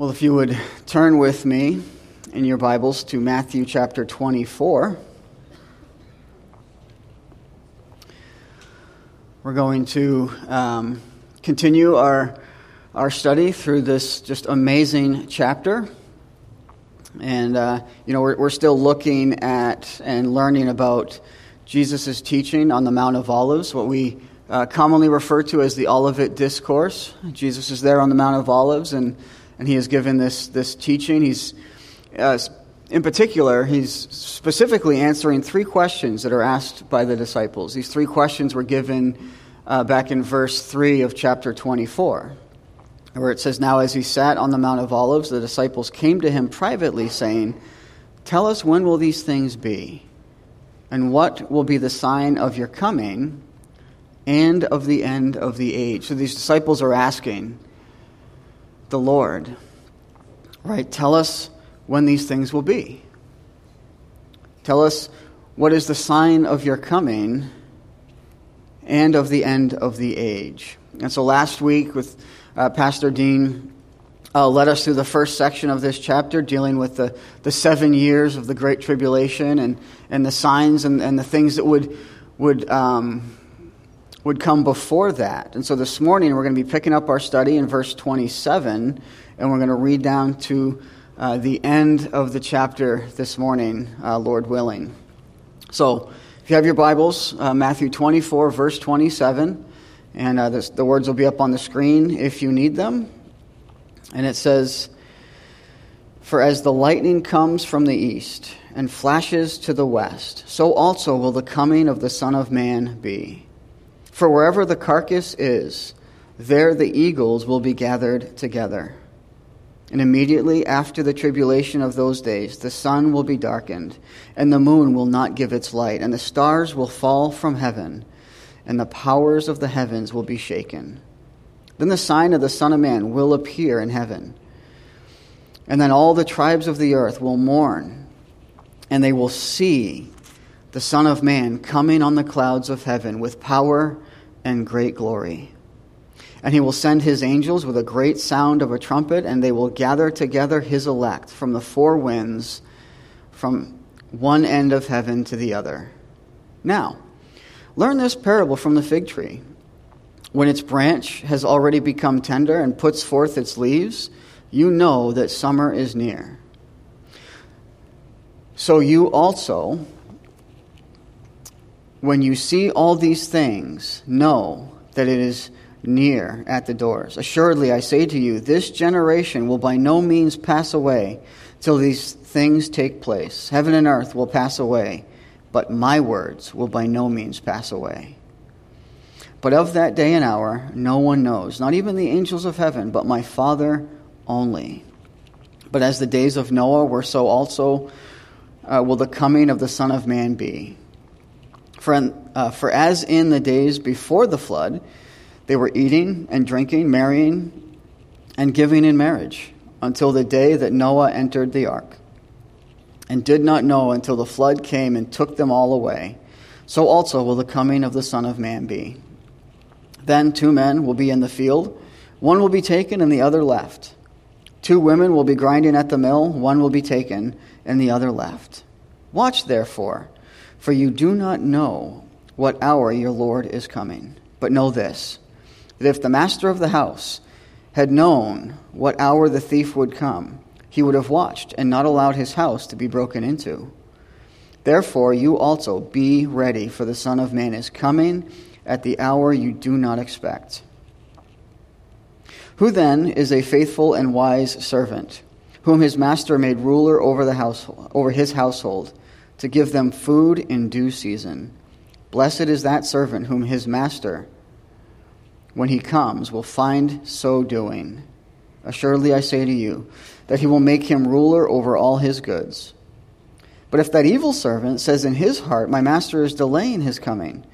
Well, if you would turn with me in your Bibles to Matthew chapter 24. We're going to um, continue our, our study through this just amazing chapter. And, uh, you know, we're, we're still looking at and learning about Jesus' teaching on the Mount of Olives, what we uh, commonly refer to as the Olivet Discourse. Jesus is there on the Mount of Olives, and and he has given this, this teaching. He's, uh, in particular, he's specifically answering three questions that are asked by the disciples. These three questions were given uh, back in verse 3 of chapter 24, where it says, Now as he sat on the Mount of Olives, the disciples came to him privately, saying, Tell us when will these things be? And what will be the sign of your coming and of the end of the age? So these disciples are asking, the Lord. Right? Tell us when these things will be. Tell us what is the sign of your coming and of the end of the age. And so last week, with uh, Pastor Dean, uh, led us through the first section of this chapter, dealing with the, the seven years of the Great Tribulation and, and the signs and, and the things that would, would um, would come before that. And so this morning we're going to be picking up our study in verse 27, and we're going to read down to uh, the end of the chapter this morning, uh, Lord willing. So if you have your Bibles, uh, Matthew 24, verse 27, and uh, this, the words will be up on the screen if you need them. And it says, For as the lightning comes from the east and flashes to the west, so also will the coming of the Son of Man be. For wherever the carcass is, there the eagles will be gathered together. And immediately after the tribulation of those days, the sun will be darkened, and the moon will not give its light, and the stars will fall from heaven, and the powers of the heavens will be shaken. Then the sign of the Son of Man will appear in heaven. And then all the tribes of the earth will mourn, and they will see the Son of Man coming on the clouds of heaven with power and great glory. And he will send his angels with a great sound of a trumpet, and they will gather together his elect from the four winds, from one end of heaven to the other. Now, learn this parable from the fig tree. When its branch has already become tender and puts forth its leaves, you know that summer is near. So you also when you see all these things, know that it is near at the doors. Assuredly, I say to you, this generation will by no means pass away till these things take place. Heaven and earth will pass away, but my words will by no means pass away. But of that day and hour, no one knows, not even the angels of heaven, but my Father only. But as the days of Noah were, so also uh, will the coming of the Son of Man be. For, uh, for as in the days before the flood, they were eating and drinking, marrying, and giving in marriage until the day that Noah entered the ark, and did not know until the flood came and took them all away. So also will the coming of the Son of Man be. Then two men will be in the field, one will be taken and the other left. Two women will be grinding at the mill, one will be taken and the other left. Watch therefore for you do not know what hour your Lord is coming. But know this that if the master of the house had known what hour the thief would come, he would have watched and not allowed his house to be broken into. Therefore, you also be ready, for the Son of Man is coming at the hour you do not expect. Who then is a faithful and wise servant, whom his master made ruler over, the house, over his household? To give them food in due season. Blessed is that servant whom his master, when he comes, will find so doing. Assuredly, I say to you, that he will make him ruler over all his goods. But if that evil servant says in his heart, My master is delaying his coming,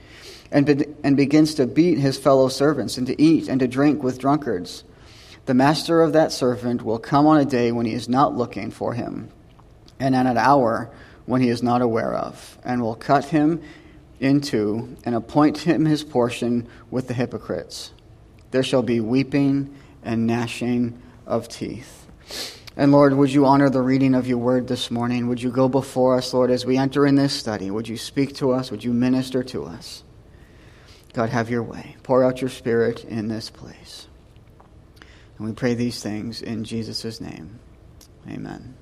and, be- and begins to beat his fellow servants, and to eat and to drink with drunkards, the master of that servant will come on a day when he is not looking for him, and at an hour when he is not aware of, and will cut him in two and appoint him his portion with the hypocrites. There shall be weeping and gnashing of teeth. And Lord, would you honor the reading of your word this morning? Would you go before us, Lord, as we enter in this study? Would you speak to us? Would you minister to us? God, have your way. Pour out your spirit in this place. And we pray these things in Jesus' name. Amen.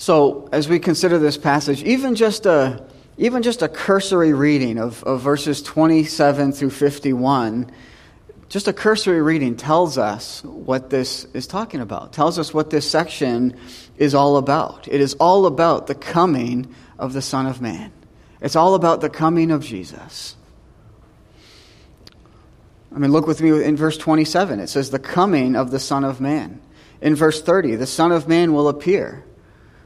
So, as we consider this passage, even just a, even just a cursory reading of, of verses 27 through 51, just a cursory reading tells us what this is talking about, tells us what this section is all about. It is all about the coming of the Son of Man, it's all about the coming of Jesus. I mean, look with me in verse 27. It says, The coming of the Son of Man. In verse 30, the Son of Man will appear.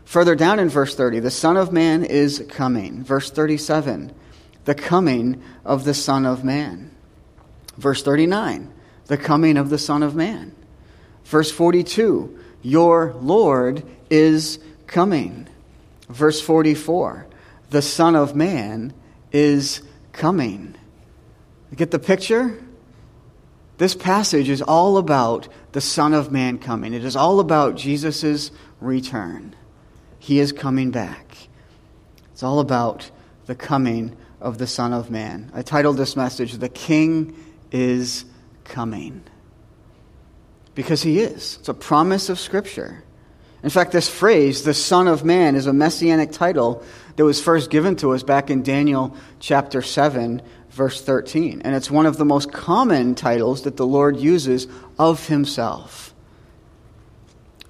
Further down in verse 30, the Son of Man is coming. Verse 37, the coming of the Son of Man. Verse 39, the coming of the Son of Man. Verse 42, your Lord is coming. Verse 44, the Son of Man is coming. Get the picture? This passage is all about the Son of Man coming. It is all about Jesus' return. He is coming back. It's all about the coming of the Son of Man. I titled this message, The King is Coming. Because he is. It's a promise of Scripture. In fact, this phrase, the Son of Man, is a messianic title that was first given to us back in Daniel chapter 7, verse 13. And it's one of the most common titles that the Lord uses of himself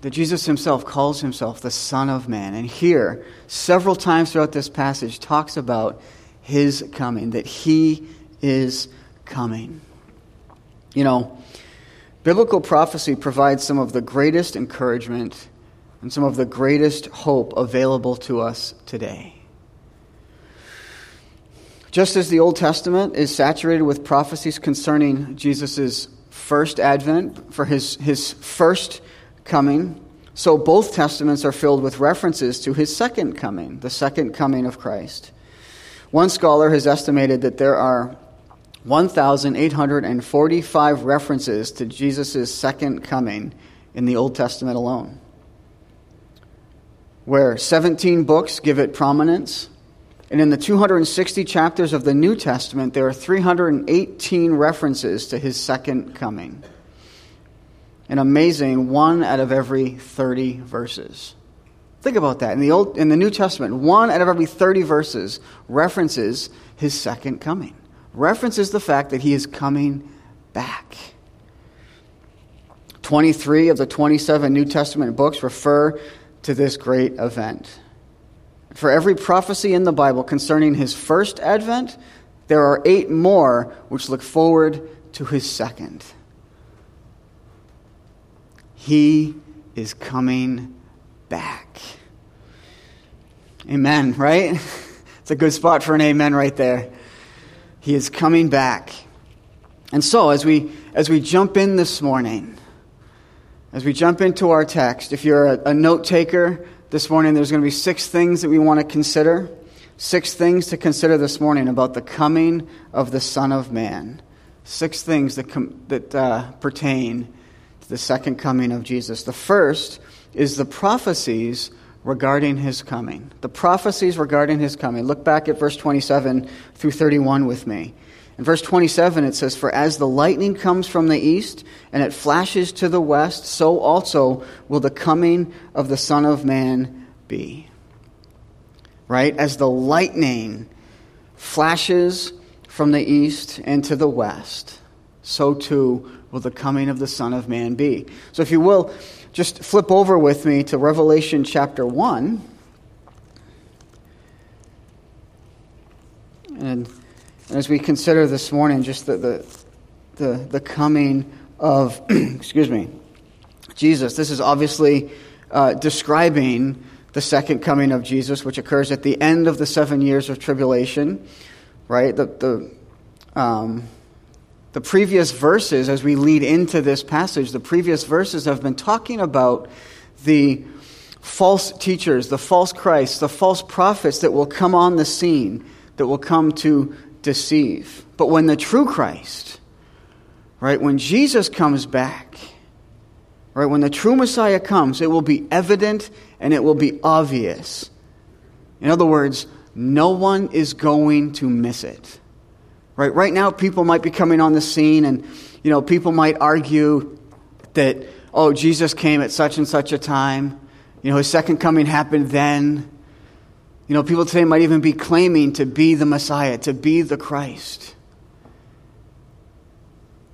that Jesus himself calls himself the Son of Man. And here, several times throughout this passage, talks about his coming, that he is coming. You know, biblical prophecy provides some of the greatest encouragement and some of the greatest hope available to us today. Just as the Old Testament is saturated with prophecies concerning Jesus' first advent, for his, his first coming. So both testaments are filled with references to his second coming, the second coming of Christ. One scholar has estimated that there are 1,845 references to Jesus' second coming in the Old Testament alone, where 17 books give it prominence. And in the 260 chapters of the New Testament, there are 318 references to his second coming an amazing one out of every 30 verses. Think about that. In the, Old, in the New Testament, one out of every 30 verses references his second coming, references the fact that he is coming back. 23 of the 27 New Testament books refer to this great event. For every prophecy in the Bible concerning his first advent, there are eight more which look forward to his second. He is coming back. Amen, right? It's a good spot for an amen right there. He is coming back. And so, as we, as we jump in this morning, as we jump into our text, if you're a, a note taker this morning, there's going to be six things that we want to consider. Six things to consider this morning about the coming of the Son of Man. Six things that, com- that uh, pertain the second coming of Jesus. The first is the prophecies regarding his coming. The prophecies regarding his coming. Look back at verse 27 through 31 with me. In verse 27, it says, For as the lightning comes from the east, and it flashes to the west, so also will the coming of the Son of Man be. Right? As the lightning flashes from the east and to the west, so too will the coming of the Son of Man be? So, if you will, just flip over with me to Revelation chapter 1. And, as we consider this morning just the, the, the, the coming of, excuse me, Jesus, this is obviously uh, describing the second coming of Jesus, which occurs at the end of the seven years of tribulation, right? The, the, um, the previous verses, as we lead into this passage, the previous verses have been talking about the false teachers, the false Christs, the false prophets that will come on the scene, that will come to deceive. But when the true Christ, right, when Jesus comes back, Right? When the true Messiah comes, it will be evident and it will be obvious. In other words, no one is going to miss it. Right? Right now, people might be coming on the scene, and you know, people might argue that, oh, Jesus came at such and such a time. You know, his second coming happened then. You know, people today might even be claiming to be the Messiah, to be the Christ.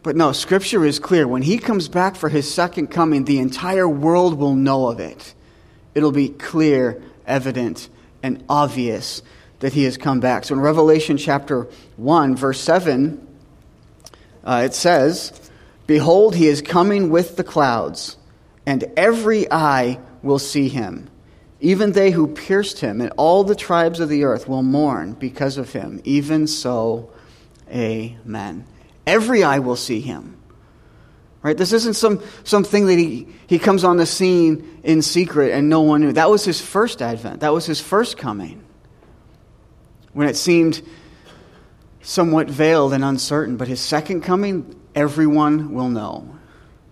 But no, Scripture is clear. When he comes back for his second coming, the entire world will know of it. It'll be clear, evident, and obvious that he has come back. So in Revelation chapter 1, verse 7, uh, it says, Behold, he is coming with the clouds, and every eye will see him. Even they who pierced him, and all the tribes of the earth will mourn because of him. Even so, amen. Every eye will see him. Right? This isn't some something that he, he comes on the scene in secret and no one knew. That was his first advent. That was his first coming. When it seemed somewhat veiled and uncertain, but his second coming, everyone will know.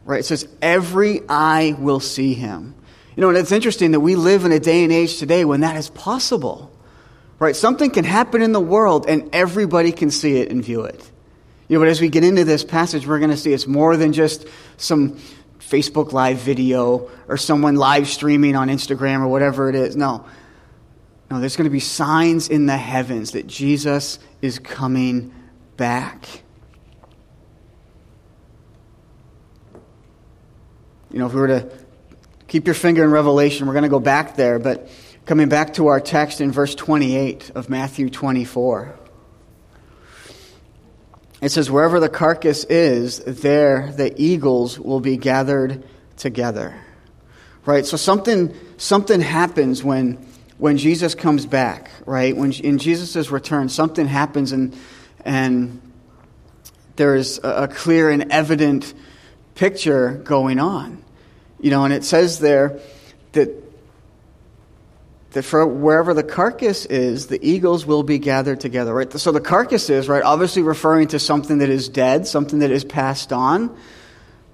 Right? It says, every eye will see him. You know, and it's interesting that we live in a day and age today when that is possible. Right? Something can happen in the world and everybody can see it and view it. You know, but as we get into this passage, we're going to see it's more than just some Facebook Live video or someone live streaming on Instagram or whatever it is. No. No, there's going to be signs in the heavens that Jesus is coming back. You know, if we were to keep your finger in Revelation, we're going to go back there, but coming back to our text in verse 28 of Matthew 24. It says, Wherever the carcass is, there the eagles will be gathered together. Right? So something, something happens when, when Jesus comes back, right? When in Jesus' return, something happens and, and there is a clear and evident picture going on. You know, and it says there that that for wherever the carcass is, the eagles will be gathered together, right? So the carcass is, right, obviously referring to something that is dead, something that is passed on,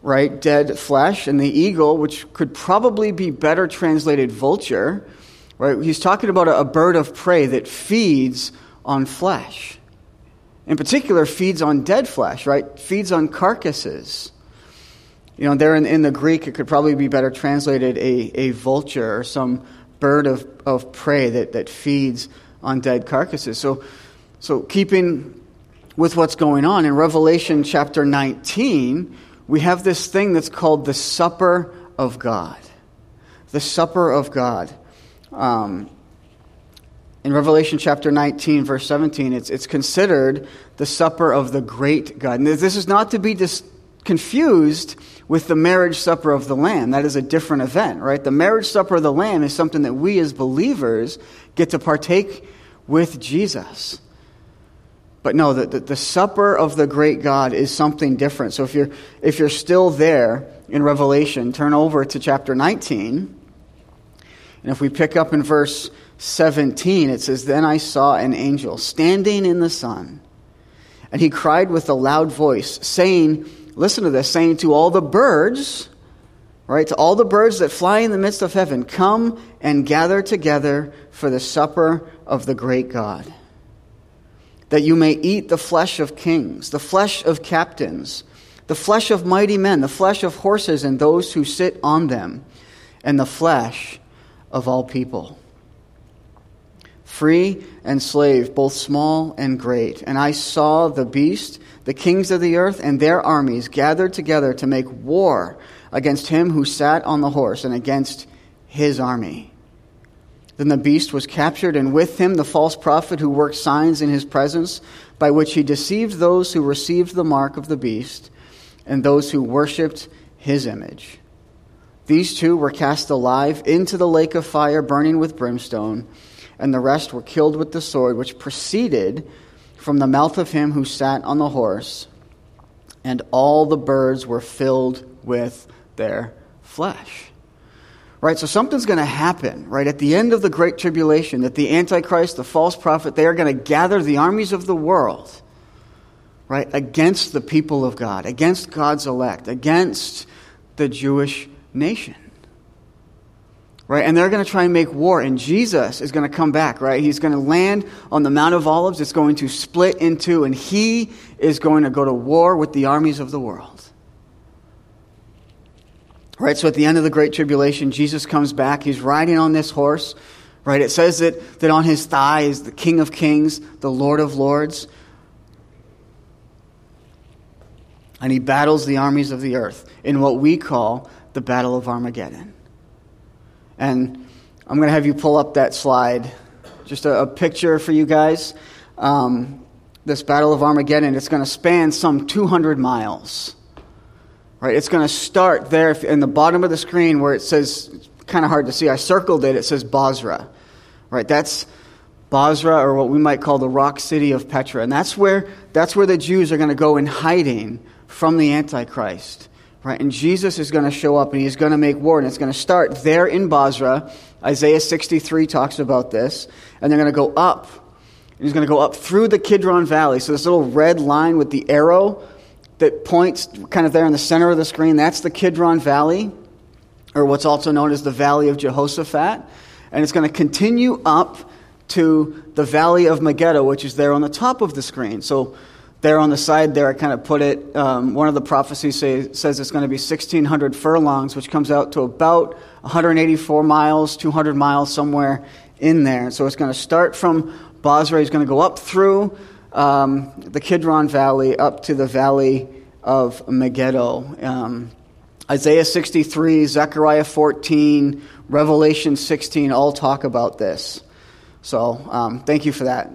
right? Dead flesh. And the eagle, which could probably be better translated vulture, right? He's talking about a, bird of prey that feeds on flesh. In particular, feeds on dead flesh, right? Feeds on carcasses. You know, there in, in the Greek, it could probably be better translated a, a vulture or some bird of, of prey that, that feeds on dead carcasses. So, so, keeping with what's going on, in Revelation chapter 19, we have this thing that's called the Supper of God. The Supper of God. Um, in Revelation chapter 19, verse 17, it's, it's considered the supper of the great God. And this is not to be dis- confused with the marriage supper of the Lamb. That is a different event, right? The marriage supper of the Lamb is something that we as believers get to partake with Jesus. But no, the, the, the, supper of the great God is something different. So if you're, if you're still there in Revelation, turn over to chapter 19. And if we pick up in verse 17, it says, Then I saw an angel standing in the sun, and he cried with a loud voice, saying, listen to this, saying to all the birds, right, to all the birds that fly in the midst of heaven, come and gather together for the supper of the great God. That you may eat the flesh of kings, the flesh of captains, the flesh of mighty men, the flesh of horses and those who sit on them, and the flesh of all people. Free and slave, both small and great. And I saw the beast the kings of the earth and their armies gathered together to make war against him who sat on the horse and against his army. Then the beast was captured, and with him the false prophet who worked signs in his presence, by which he deceived those who received the mark of the beast and those who worshipped his image. These two were cast alive into the lake of fire burning with brimstone, and the rest were killed with the sword which proceeded from the mouth of him who sat on the horse, and all the birds were filled with their flesh. Right? So something's going to happen, right? At the end of the Great Tribulation, that the Antichrist, the false prophet, they are going to gather the armies of the world, right? Against the people of God, against God's elect, against the Jewish nation. Right? And they're going to try and make war, and Jesus is going to come back, right? He's going to land on the Mount of Olives. It's going to split in two, and he is going to go to war with the armies of the world. Right? So at the end of the Great Tribulation, Jesus comes back. He's riding on this horse. Right? It says that, that on his thigh is the King of Kings, the Lord of Lords. And he battles the armies of the earth in what we call the Battle of Armageddon. And I'm going to have you pull up that slide. Just a, a picture for you guys. Um, this Battle of Armageddon, it's going to span some 200 miles. Right? It's going to start there in the bottom of the screen where it says, kind of hard to see. I circled it. It says Bozrah. Right? That's Bozrah, or what we might call the rock city of Petra. And that's where, that's where the Jews are going to go in hiding from the Antichrist. Right? And Jesus is going to show up and he's going to make war. And it's going to start there in Bozrah. Isaiah 63 talks about this. And they're going to go up. And he's going to go up through the Kidron Valley. So this little red line with the arrow that points kind of there in the center of the screen, that's the Kidron Valley, or what's also known as the Valley of Jehoshaphat. And it's going to continue up to the Valley of Megiddo, which is there on the top of the screen. So there on the side there, I kind of put it, um, one of the prophecies say, says it's going to be 1,600 furlongs, which comes out to about 184 miles, 200 miles, somewhere in there. So it's going to start from Bozrah. He's going to go up through um, the Kidron Valley up to the Valley of Megiddo. Um, Isaiah 63, Zechariah 14, Revelation 16 all talk about this. So um, thank you for that.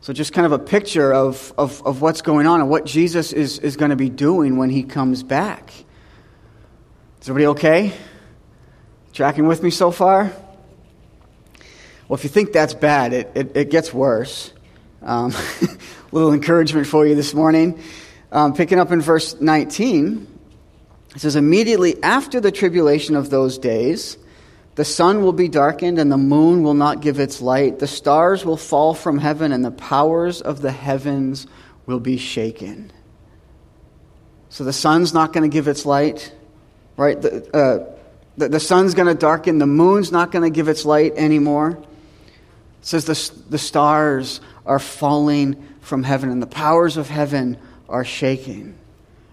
So, just kind of a picture of, of, of what's going on and what Jesus is, is going to be doing when he comes back. Is everybody okay? Tracking with me so far? Well, if you think that's bad, it, it, it gets worse. Um, little encouragement for you this morning. Um, picking up in verse 19, it says, Immediately after the tribulation of those days, the sun will be darkened, and the moon will not give its light. The stars will fall from heaven, and the powers of the heavens will be shaken. So the sun's not going to give its light, right? The, uh, the, the sun's going to darken. The moon's not going to give its light anymore. It says the, the stars are falling from heaven, and the powers of heaven are shaking.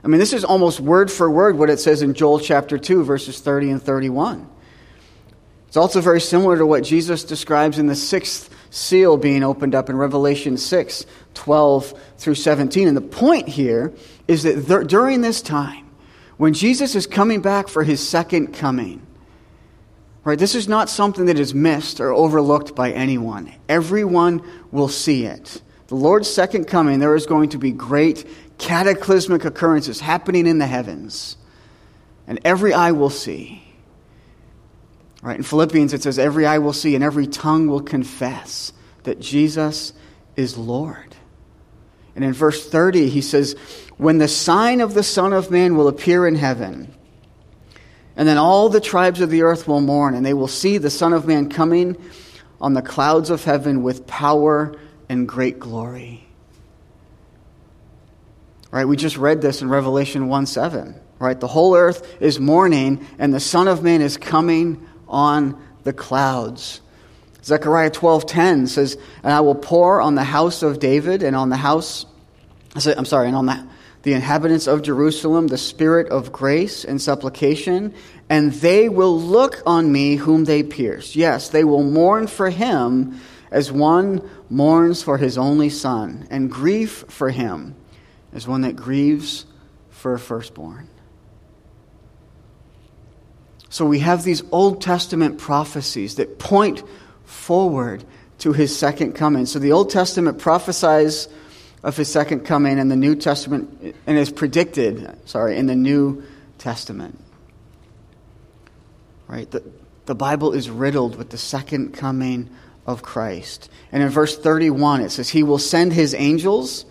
I mean, this is almost word for word what it says in Joel chapter 2, verses 30 and 31. It's also very similar to what Jesus describes in the sixth seal being opened up in Revelation 6 12 through 17. And the point here is that th- during this time, when Jesus is coming back for his second coming, right, this is not something that is missed or overlooked by anyone. Everyone will see it. The Lord's second coming, there is going to be great cataclysmic occurrences happening in the heavens, and every eye will see. Right? In Philippians, it says, Every eye will see and every tongue will confess that Jesus is Lord. And in verse 30, he says, When the sign of the Son of Man will appear in heaven, and then all the tribes of the earth will mourn, and they will see the Son of Man coming on the clouds of heaven with power and great glory. Right? We just read this in Revelation 1 7. Right? The whole earth is mourning, and the Son of Man is coming on the clouds. Zechariah 12:10 says, "And I will pour on the house of David and on the house I'm sorry, and on the, the inhabitants of Jerusalem the spirit of grace and supplication, and they will look on me whom they pierced. Yes, they will mourn for him as one mourns for his only son, and grief for him as one that grieves for a firstborn." So we have these Old Testament prophecies that point forward to his second coming. So the Old Testament prophesies of his second coming, and the New Testament, and is predicted, sorry, in the New Testament. Right? The, the Bible is riddled with the second coming of Christ. And in verse 31, it says, He will send His angels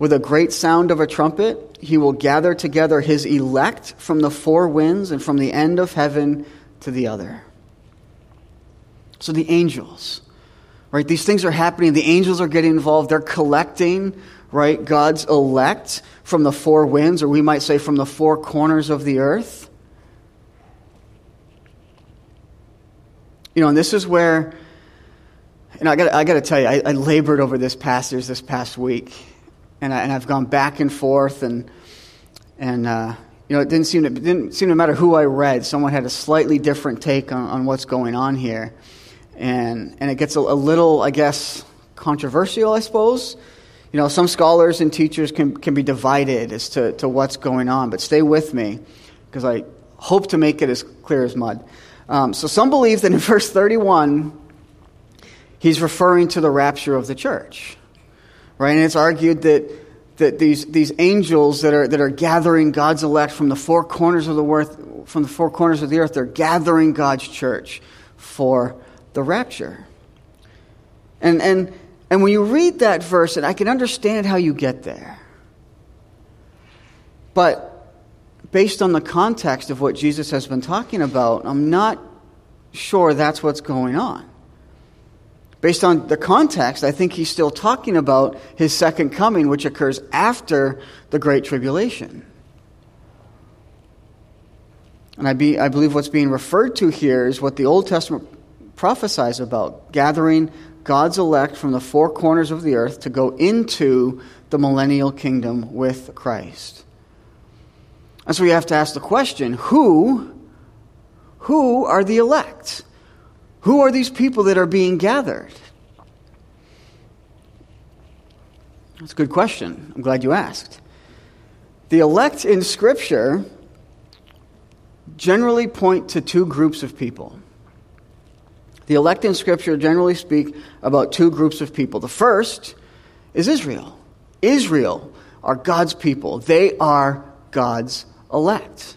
with a great sound of a trumpet, he will gather together his elect from the four winds and from the end of heaven to the other. So the angels, right? These things are happening. The angels are getting involved. They're collecting, right? God's elect from the four winds, or we might say from the four corners of the earth. You know, and this is where, you know, I got I to tell you, I, I labored over this passage this past week and, I, I've gone back and forth, and and uh, you know, it didn't seem to didn't seem to matter who I read. Someone had a slightly different take on, on what's going on here, and and it gets a, a little, I guess, controversial, I suppose. You know, some scholars and teachers can, can be divided as to, to what's going on, but stay with me because I hope to make it as clear as mud. Um, so some believe that in verse 31, he's referring to the rapture of the church. Right? And it's argued that, that these, these angels that are, that are gathering God's elect from the four corners of the earth, from the four corners of the earth, they're gathering God's church for the rapture. And, and, and when you read that verse, and I can understand how you get there, but based on the context of what Jesus has been talking about, I'm not sure that's what's going on. Based on the context, I think he's still talking about his second coming, which occurs after the Great Tribulation. And I, be, I believe what's being referred to here is what the Old Testament prophesies about gathering God's elect from the four corners of the earth to go into the millennial kingdom with Christ. And so we have to ask the question who, who are the elect? Who are these people that are being gathered? That's a good question. I'm glad you asked. The elect in Scripture generally point to two groups of people. The elect in Scripture generally speak about two groups of people. The first is Israel. Israel are God's people, they are God's elect.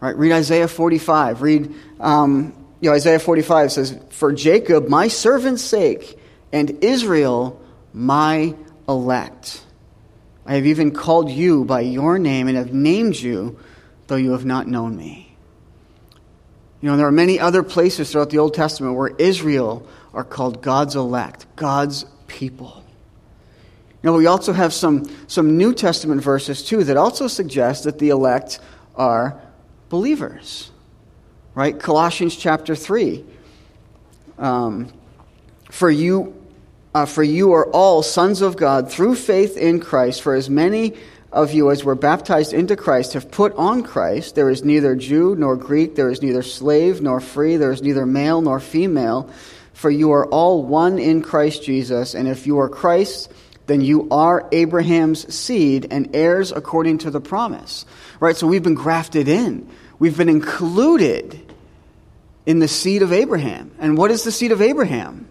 Right? Read Isaiah 45. Read um, you know, Isaiah 45 says, For Jacob, my servant's sake, and Israel, my elect. I have even called you by your name and have named you, though you have not known me. You know, there are many other places throughout the Old Testament where Israel are called God's elect, God's people. You know, we also have some, some New Testament verses, too, that also suggest that the elect are believers. Right? Colossians chapter 3. Um, for you uh, for you are all sons of God through faith in Christ. For as many of you as were baptized into Christ have put on Christ. There is neither Jew nor Greek, there is neither slave nor free, there is neither male nor female, for you are all one in Christ Jesus. And if you are Christ, then you are Abraham's seed and heirs according to the promise. Right? So we've been grafted in. We've been included in the seed of Abraham. And what is the seed of Abraham?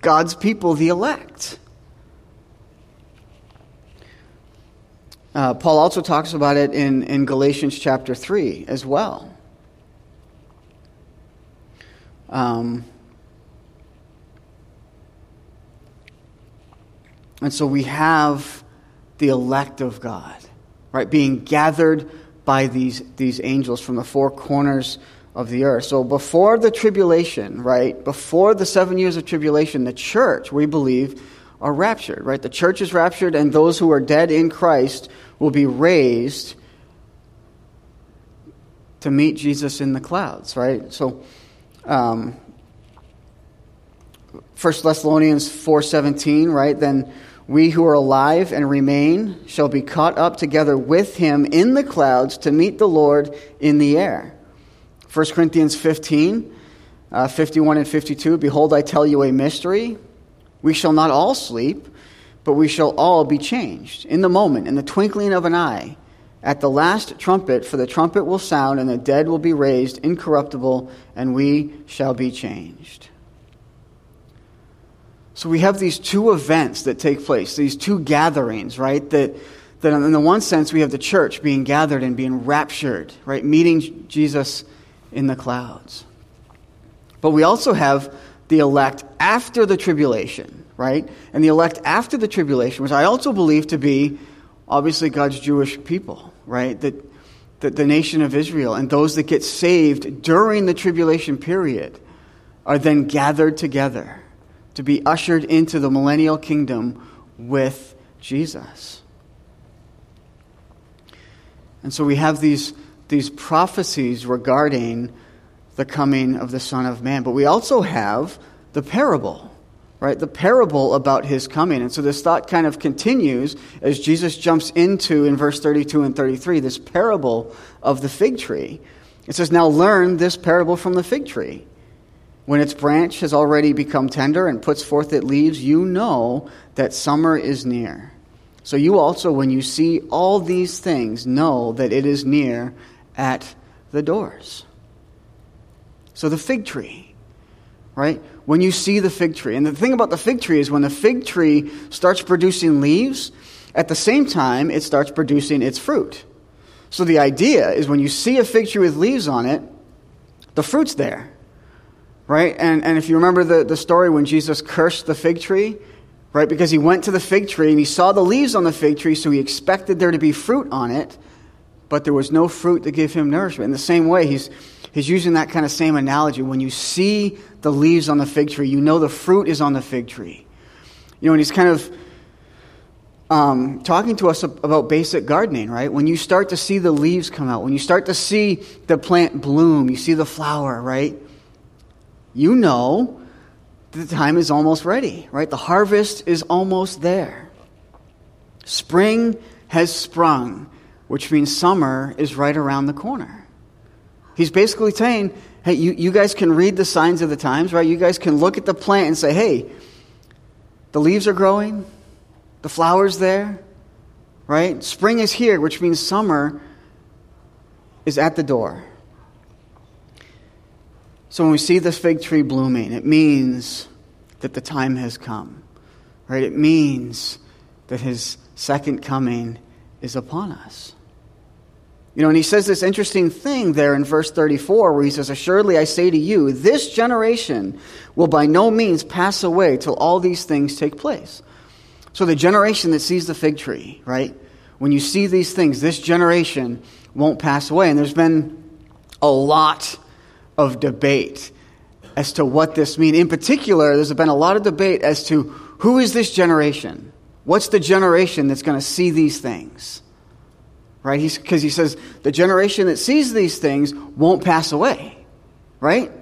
God's people, the elect. Uh, Paul also talks about it in, in Galatians chapter 3 as well. Um, and so we have the elect of God, right, being gathered by these, these angels from the four corners of the earth. So before the tribulation, right, before the seven years of tribulation, the church, we believe, are raptured, right? The church is raptured, and those who are dead in Christ will be raised to meet Jesus in the clouds, right? So, um, 1 Thessalonians 4.17, right? Then we who are alive and remain shall be caught up together with him in the clouds to meet the Lord in the air. 1 Corinthians 15, uh, 51 and 52 Behold, I tell you a mystery. We shall not all sleep, but we shall all be changed in the moment, in the twinkling of an eye. At the last trumpet, for the trumpet will sound, and the dead will be raised incorruptible, and we shall be changed. So we have these two events that take place, these two gatherings, right? That, that in the one sense, we have the church being gathered and being raptured, right? Meeting Jesus in the clouds. But we also have the elect after the tribulation, right? And the elect after the tribulation, which I also believe to be obviously God's Jewish people, right? That, that the nation of Israel and those that get saved during the tribulation period are then gathered together to be ushered into the millennial kingdom with Jesus. And so we have these these prophecies regarding the coming of the Son of Man. But we also have the parable, right? The parable about his coming. And so this thought kind of continues as Jesus jumps into, in verse 32 and 33, this parable of the fig tree. It says, Now learn this parable from the fig tree. When its branch has already become tender and puts forth its leaves, you know that summer is near. So you also, when you see all these things, know that it is near at the doors. So the fig tree, right? When you see the fig tree, and the thing about the fig tree is when the fig tree starts producing leaves, at the same time it starts producing its fruit. So the idea is when you see a fig tree with leaves on it, the fruit's there right? And, and if you remember the, the story when Jesus cursed the fig tree, right? Because he went to the fig tree and he saw the leaves on the fig tree, so he expected there to be fruit on it, but there was no fruit to give him nourishment. In the same way, he's, he's using that kind of same analogy. When you see the leaves on the fig tree, you know the fruit is on the fig tree. You know, and he's kind of um, talking to us about basic gardening, right? When you start to see the leaves come out, when you start to see the plant bloom, you see the flower, right? you know the time is almost ready, right? The harvest is almost there. Spring has sprung, which means summer is right around the corner. He's basically saying, hey, you, you guys can read the signs of the times, right? You guys can look at the plant and say, hey, the leaves are growing, the flowers there, right? Spring is here, which means summer is at the door. So when we see this fig tree blooming, it means that the time has come. Right? It means that his second coming is upon us. You know, and he says this interesting thing there in verse 34 where he says, Assuredly I say to you, this generation will by no means pass away till all these things take place. So the generation that sees the fig tree, right? When you see these things, this generation won't pass away. And there's been a lot of debate as to what this means. In particular, there's been a lot of debate as to who is this generation? What's the generation that's going to see these things? Right? Because he says the generation that sees these things won't pass away. Right?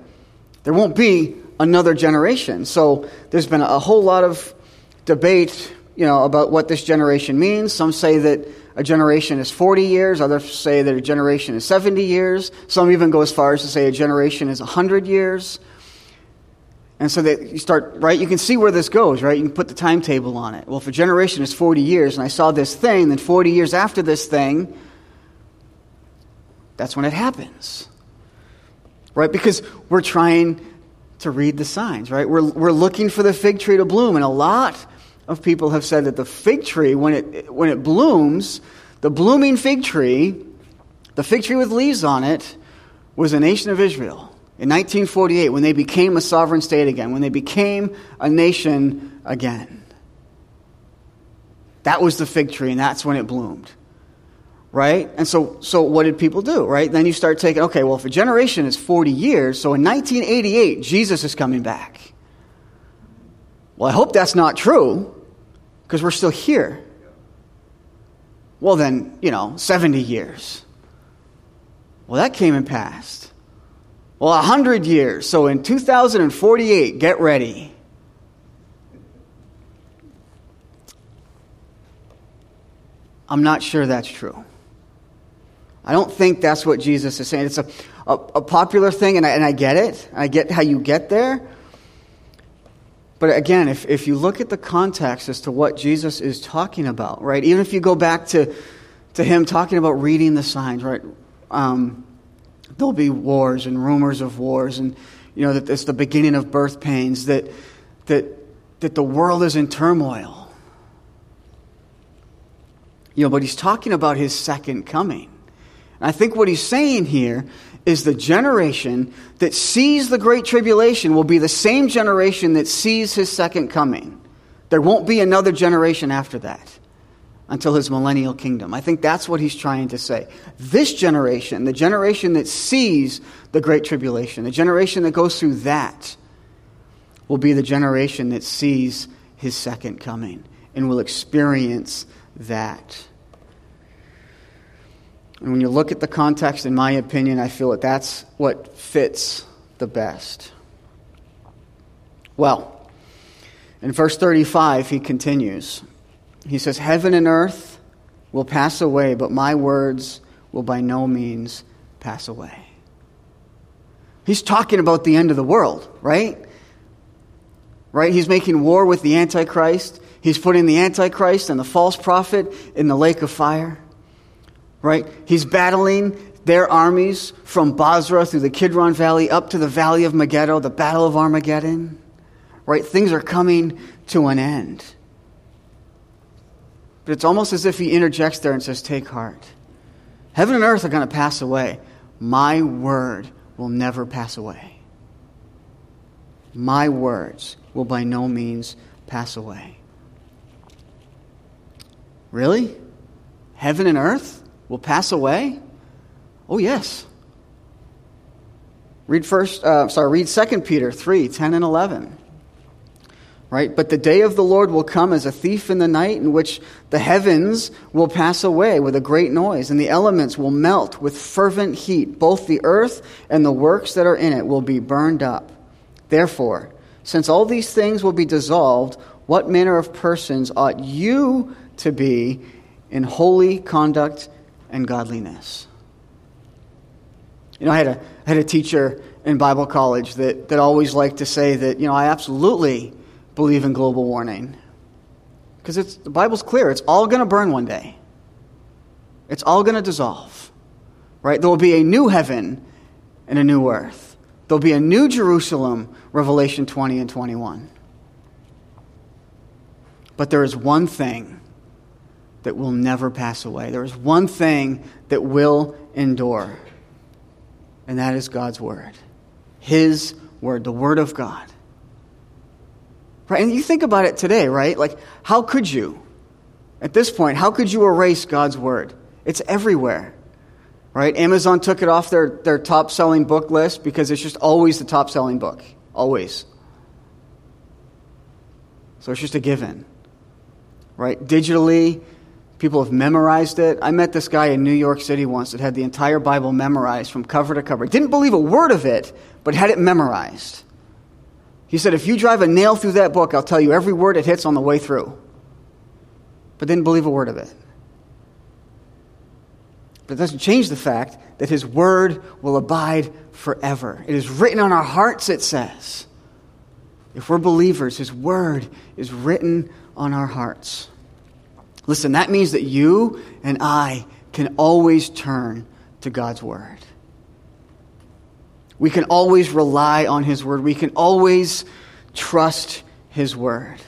There won't be another generation. So there's been a whole lot of debate, you know, about what this generation means. Some say that a generation is 40 years. Others say that a generation is 70 years. Some even go as far as to say a generation is 100 years. And so that you start, right? You can see where this goes, right? You can put the timetable on it. Well, if a generation is 40 years and I saw this thing, then 40 years after this thing, that's when it happens. Right? Because we're trying to read the signs, right? We're, we're looking for the fig tree to bloom. And a lot of people have said that the fig tree, when it, when it blooms, the blooming fig tree, the fig tree with leaves on it, was a nation of Israel. In 1948, when they became a sovereign state again, when they became a nation again. That was the fig tree, and that's when it bloomed. Right? And so, so what did people do? Right? Then you start taking, okay, well, if a generation is 40 years, so in 1988, Jesus is coming back. Well, I hope that's not true because we're still here. Well, then, you know, 70 years. Well, that came and passed. Well, 100 years. So in 2048, get ready. I'm not sure that's true. I don't think that's what Jesus is saying. It's a, a, a popular thing, and I, and I get it. I get how you get there. But again, if, if you look at the context as to what Jesus is talking about, right, even if you go back to, to him talking about reading the signs, right, um, there'll be wars and rumors of wars, and, you know, that it's the beginning of birth pains, that, that, that the world is in turmoil. You know, but he's talking about his second coming. And I think what he's saying here is the generation that sees the Great Tribulation will be the same generation that sees his second coming. There won't be another generation after that until his millennial kingdom. I think that's what he's trying to say. This generation, the generation that sees the Great Tribulation, the generation that goes through that, will be the generation that sees his second coming and will experience that. And when you look at the context, in my opinion, I feel that that's what fits the best. Well, in verse 35, he continues. He says, Heaven and earth will pass away, but my words will by no means pass away. He's talking about the end of the world, right? Right? He's making war with the Antichrist. He's putting the Antichrist and the false prophet in the lake of fire. Right? He's battling their armies from Bozrah through the Kidron Valley up to the Valley of Megiddo, the Battle of Armageddon. Right? Things are coming to an end. But it's almost as if he interjects there and says, Take heart. Heaven and earth are going to pass away. My word will never pass away. My words will by no means pass away. Really? Heaven and earth will pass away? Oh, yes. Read first, uh, sorry, read 2 Peter 3 10 and 11. Right? But the day of the Lord will come as a thief in the night, in which the heavens will pass away with a great noise, and the elements will melt with fervent heat. Both the earth and the works that are in it will be burned up. Therefore, since all these things will be dissolved, what manner of persons ought you to be in holy conduct and godliness? You know, I had a, I had a teacher in Bible college that, that always liked to say that, you know, I absolutely believe in global warming. Because the Bible's clear. It's all going to burn one day. It's all going to dissolve. Right? There will be a new heaven and a new earth. There'll be a new Jerusalem, Revelation 20 and 21. But there is one thing that will never pass away. There is one thing that will endure, and that is God's Word. His Word, the Word of God. Right? And you think about it today, right? Like, how could you, at this point, how could you erase God's Word? It's everywhere right? Amazon took it off their, their top selling book list because it's just always the top selling book. Always. So it's just a given, right? Digitally, people have memorized it. I met this guy in New York City once that had the entire Bible memorized from cover to cover. Didn't believe a word of it, but had it memorized. He said, if you drive a nail through that book, I'll tell you every word it hits on the way through. But didn't believe a word of it. But it doesn't change the fact that His Word will abide forever. It is written on our hearts, it says. If we're believers, His Word is written on our hearts. Listen, that means that you and I can always turn to God's Word. We can always rely on His Word. We can always trust His Word.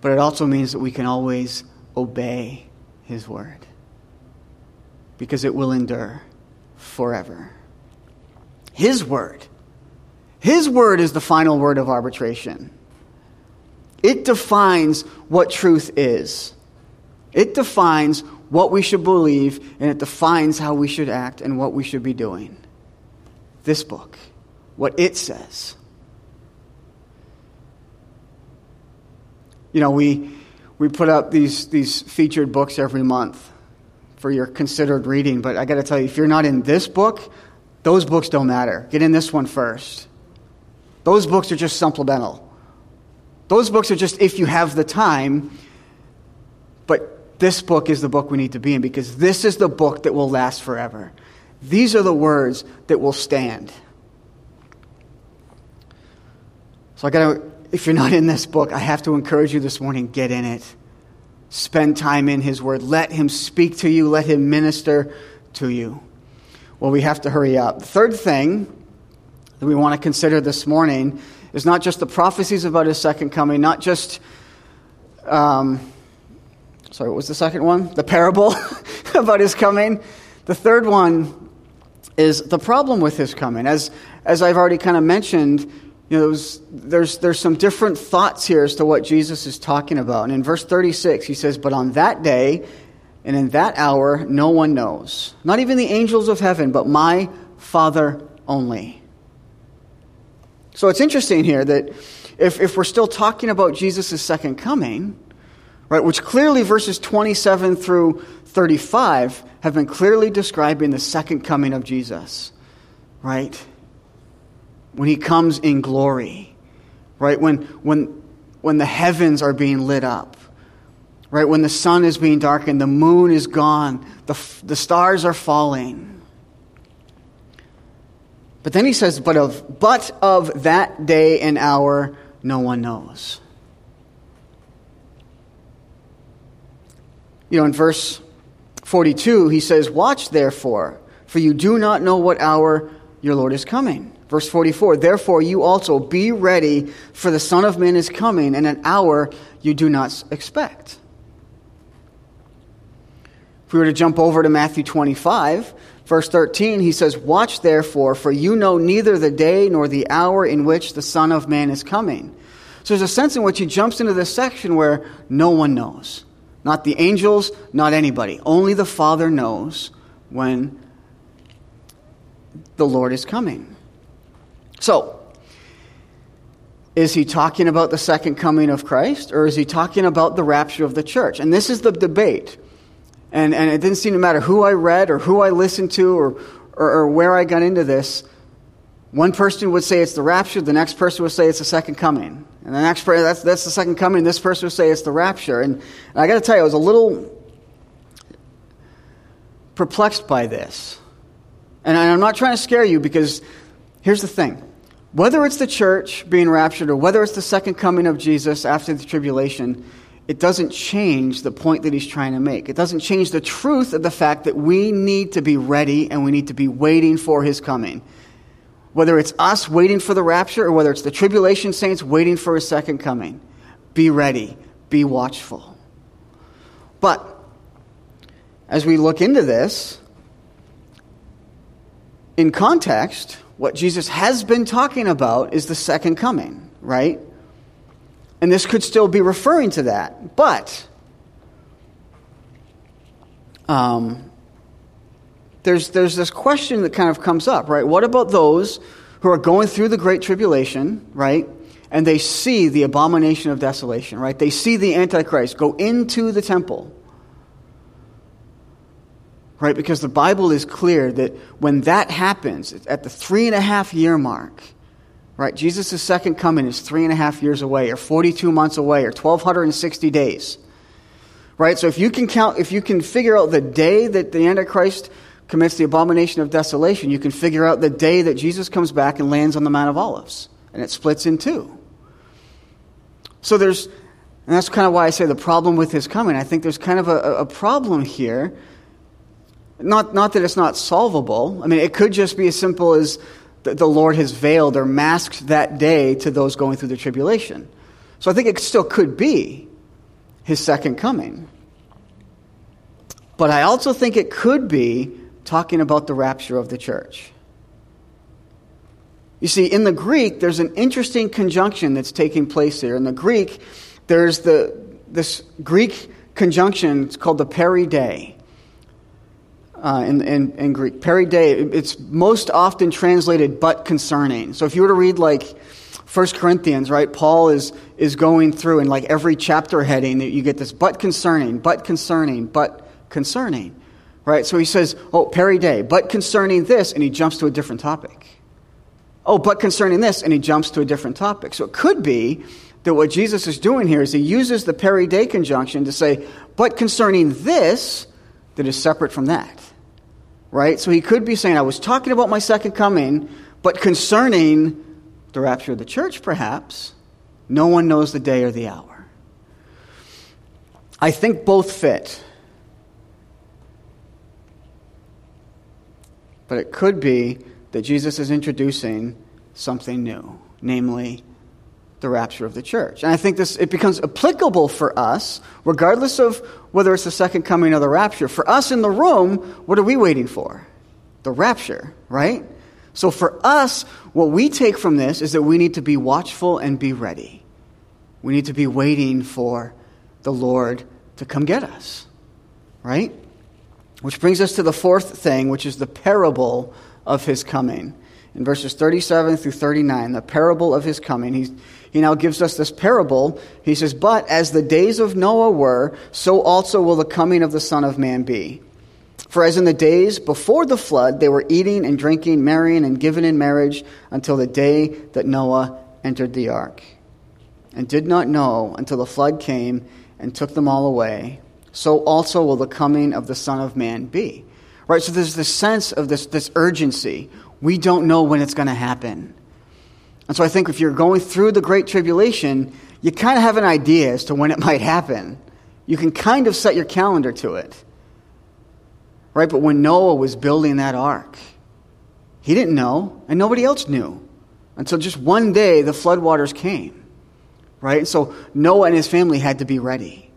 But it also means that we can always obey His Word because it will endure forever. His word. His word is the final word of arbitration. It defines what truth is. It defines what we should believe, and it defines how we should act and what we should be doing. This book, what it says. You know, we, we put up these, these featured books every month for your considered reading. But I got to tell you, if you're not in this book, those books don't matter. Get in this one first. Those books are just supplemental. Those books are just if you have the time. But this book is the book we need to be in because this is the book that will last forever. These are the words that will stand. So I got to, if you're not in this book, I have to encourage you this morning get in it. Spend time in His Word. Let Him speak to you. Let Him minister to you. Well, we have to hurry up. The third thing that we want to consider this morning is not just the prophecies about His second coming, not just, um, sorry, what was the second one? The parable about His coming. The third one is the problem with His coming. As, as I've already kind of mentioned, you know, was, there's, there's some different thoughts here as to what Jesus is talking about. And in verse 36, he says, But on that day and in that hour, no one knows. Not even the angels of heaven, but my Father only. So it's interesting here that if, if we're still talking about Jesus' second coming, right, which clearly verses 27 through 35 have been clearly describing the second coming of Jesus, right? when he comes in glory, right? When, when, when the heavens are being lit up, right? When the sun is being darkened, the moon is gone, the, the stars are falling. But then he says, but of, but of that day and hour, no one knows. You know, in verse 42, he says, Watch therefore, for you do not know what hour your Lord is coming. Verse 44, Therefore you also be ready, for the Son of Man is coming in an hour you do not expect. If we were to jump over to Matthew 25, verse 13, he says, Watch therefore, for you know neither the day nor the hour in which the Son of Man is coming. So there's a sense in which he jumps into this section where no one knows. Not the angels, not anybody. Only the Father knows when the Lord is coming. So, is he talking about the second coming of Christ or is he talking about the rapture of the church? And this is the debate. And, and it didn't seem to matter who I read or who I listened to or, or, or where I got into this. One person would say it's the rapture, the next person would say it's the second coming. And the next person, that's, that's the second coming, this person will say it's the rapture. And, and I got to tell you, I was a little perplexed by this. And I'm not trying to scare you because here's the thing whether it's the church being raptured or whether it's the second coming of Jesus after the tribulation, it doesn't change the point that he's trying to make. It doesn't change the truth of the fact that we need to be ready and we need to be waiting for his coming. Whether it's us waiting for the rapture or whether it's the tribulation saints waiting for his second coming, be ready, be watchful. But as we look into this, in context, what Jesus has been talking about is the second coming, right? And this could still be referring to that. But um, there's, there's this question that kind of comes up, right? What about those who are going through the Great Tribulation, right? And they see the abomination of desolation, right? They see the Antichrist go into the temple, right? Because the Bible is clear that when that happens, at the three and a half year mark, right? Jesus' second coming is three and a half years away, or 42 months away, or 1,260 days, right? So if you can count, if you can figure out the day that the Antichrist commits the abomination of desolation, you can figure out the day that Jesus comes back and lands on the Mount of Olives. And it splits in two. So there's, and that's kind of why I say the problem with his coming. I think there's kind of a, a problem here. Not, not that it's not solvable. I mean, it could just be as simple as the, the Lord has veiled or masked that day to those going through the tribulation. So I think it still could be his second coming. But I also think it could be talking about the rapture of the church. You see, in the Greek, there's an interesting conjunction that's taking place here. In the Greek, there's the, this Greek conjunction, it's called the peride. Uh, in, in, in Greek. Peride, it's most often translated but concerning. So if you were to read like 1 Corinthians, right, Paul is, is going through in like every chapter heading, you get this but concerning, but concerning, but concerning. Right? So he says, oh, peri de, but concerning this, and he jumps to a different topic. Oh, but concerning this, and he jumps to a different topic. So it could be that what Jesus is doing here is he uses the peride conjunction to say, but concerning this, that is separate from that. Right? So he could be saying, I was talking about my second coming, but concerning the rapture of the church, perhaps, no one knows the day or the hour. I think both fit. But it could be that Jesus is introducing something new, namely the rapture of the church. And I think this it becomes applicable for us, regardless of whether it's the second coming or the rapture. For us in the room, what are we waiting for? The rapture, right? So for us, what we take from this is that we need to be watchful and be ready. We need to be waiting for the Lord to come get us, right? Which brings us to the fourth thing, which is the parable of his coming. In verses 37 through 39, the parable of his coming, he, he now gives us this parable. He says, But as the days of Noah were, so also will the coming of the Son of Man be. For as in the days before the flood, they were eating and drinking, marrying and giving in marriage until the day that Noah entered the ark, and did not know until the flood came and took them all away. So also will the coming of the Son of Man be. Right? So there's this sense of this, this urgency. We don't know when it's going to happen. And so I think if you're going through the Great Tribulation, you kind of have an idea as to when it might happen. You can kind of set your calendar to it. Right? But when Noah was building that ark, he didn't know, and nobody else knew until just one day the floodwaters came. Right? So Noah and his family had to be ready.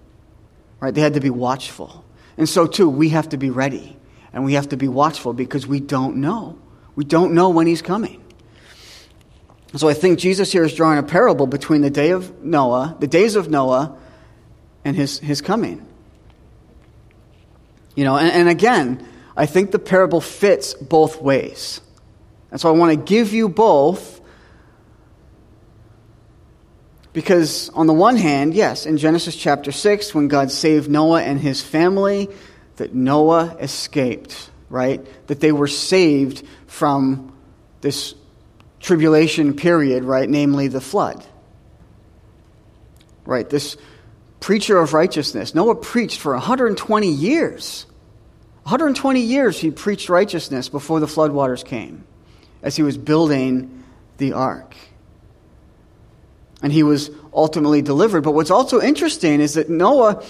Right? They had to be watchful. And so, too, we have to be ready and we have to be watchful because we don't know. We don't know when he's coming. So I think Jesus here is drawing a parable between the day of Noah, the days of Noah, and his, his coming. You know, and, and again, I think the parable fits both ways. And so I want to give you both because, on the one hand, yes, in Genesis chapter 6, when God saved Noah and his family, that Noah escaped, right? That they were saved from this tribulation period, right? Namely the flood. Right? This preacher of righteousness. Noah preached for 120 years. 120 years he preached righteousness before the floodwaters came as he was building the ark. And he was ultimately delivered. But what's also interesting is that Noah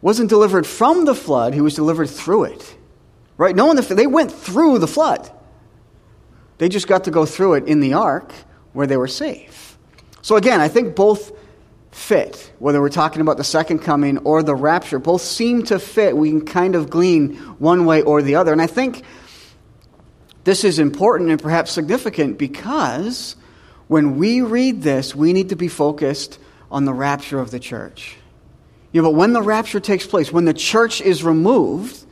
wasn't delivered from the flood, he was delivered through it. Right? No one, they went through the flood. They just got to go through it in the ark where they were safe. So again, I think both fit, whether we're talking about the second coming or the rapture, both seem to fit. We can kind of glean one way or the other. And I think this is important and perhaps significant because when we read this, we need to be focused on the rapture of the church. You know, but when the rapture takes place, when the church is removed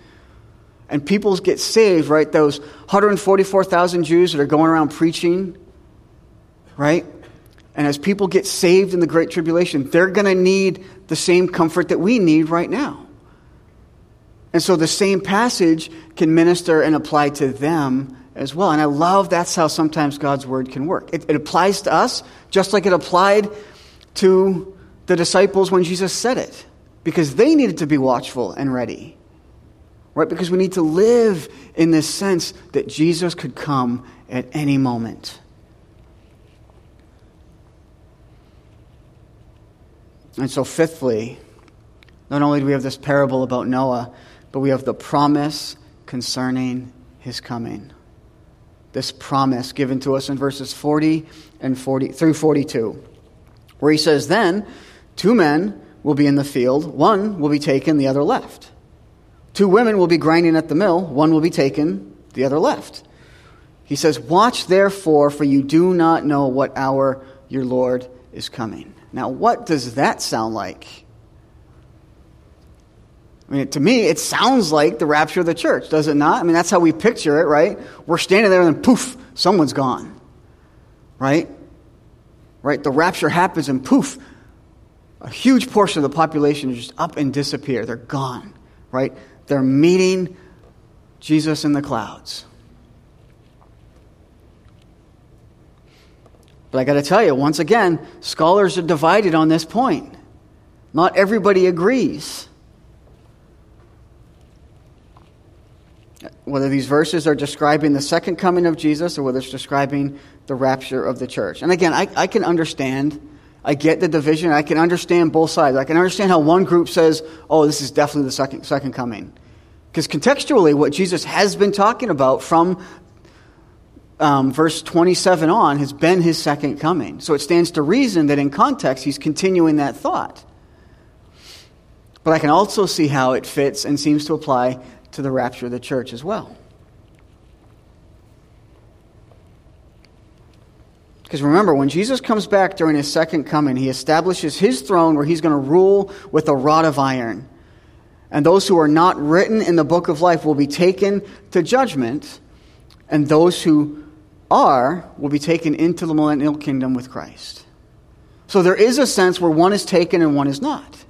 and people get saved, right? Those 144,000 Jews that are going around preaching, right? And as people get saved in the Great Tribulation, they're going to need the same comfort that we need right now. And so the same passage can minister and apply to them as well. And I love that's how sometimes God's word can work. It, it applies to us just like it applied to the disciples when Jesus said it because they needed to be watchful and ready. Right? Because we need to live in this sense that Jesus could come at any moment. And so, fifthly, not only do we have this parable about Noah, but we have the promise concerning his coming. This promise given to us in verses 40 and 40 through 42, where he says, Then two men will be in the field, one will be taken, the other left. Two women will be grinding at the mill, one will be taken, the other left. He says, Watch therefore, for you do not know what hour your Lord is coming. Now, what does that sound like? I mean, to me, it sounds like the rapture of the church, does it not? I mean, that's how we picture it, right? We're standing there and then poof, someone's gone. Right? Right? The rapture happens and poof, a huge portion of the population is just up and disappear. They're gone, right? They're meeting Jesus in the clouds. But I got to tell you, once again, scholars are divided on this point. Not everybody agrees. Whether these verses are describing the second coming of Jesus or whether it's describing the rapture of the church. And again, I, I can understand I get the division. I can understand both sides. I can understand how one group says, oh, this is definitely the second, second coming. Because contextually, what Jesus has been talking about from um, verse 27 on has been his second coming. So it stands to reason that in context, he's continuing that thought. But I can also see how it fits and seems to apply to the rapture of the church as well. Because remember, when Jesus comes back during his second coming, he establishes his throne where he's going to rule with a rod of iron. And those who are not written in the book of life will be taken to judgment, and those who are will be taken into the millennial kingdom with Christ. So there is a sense where one is taken and one is not.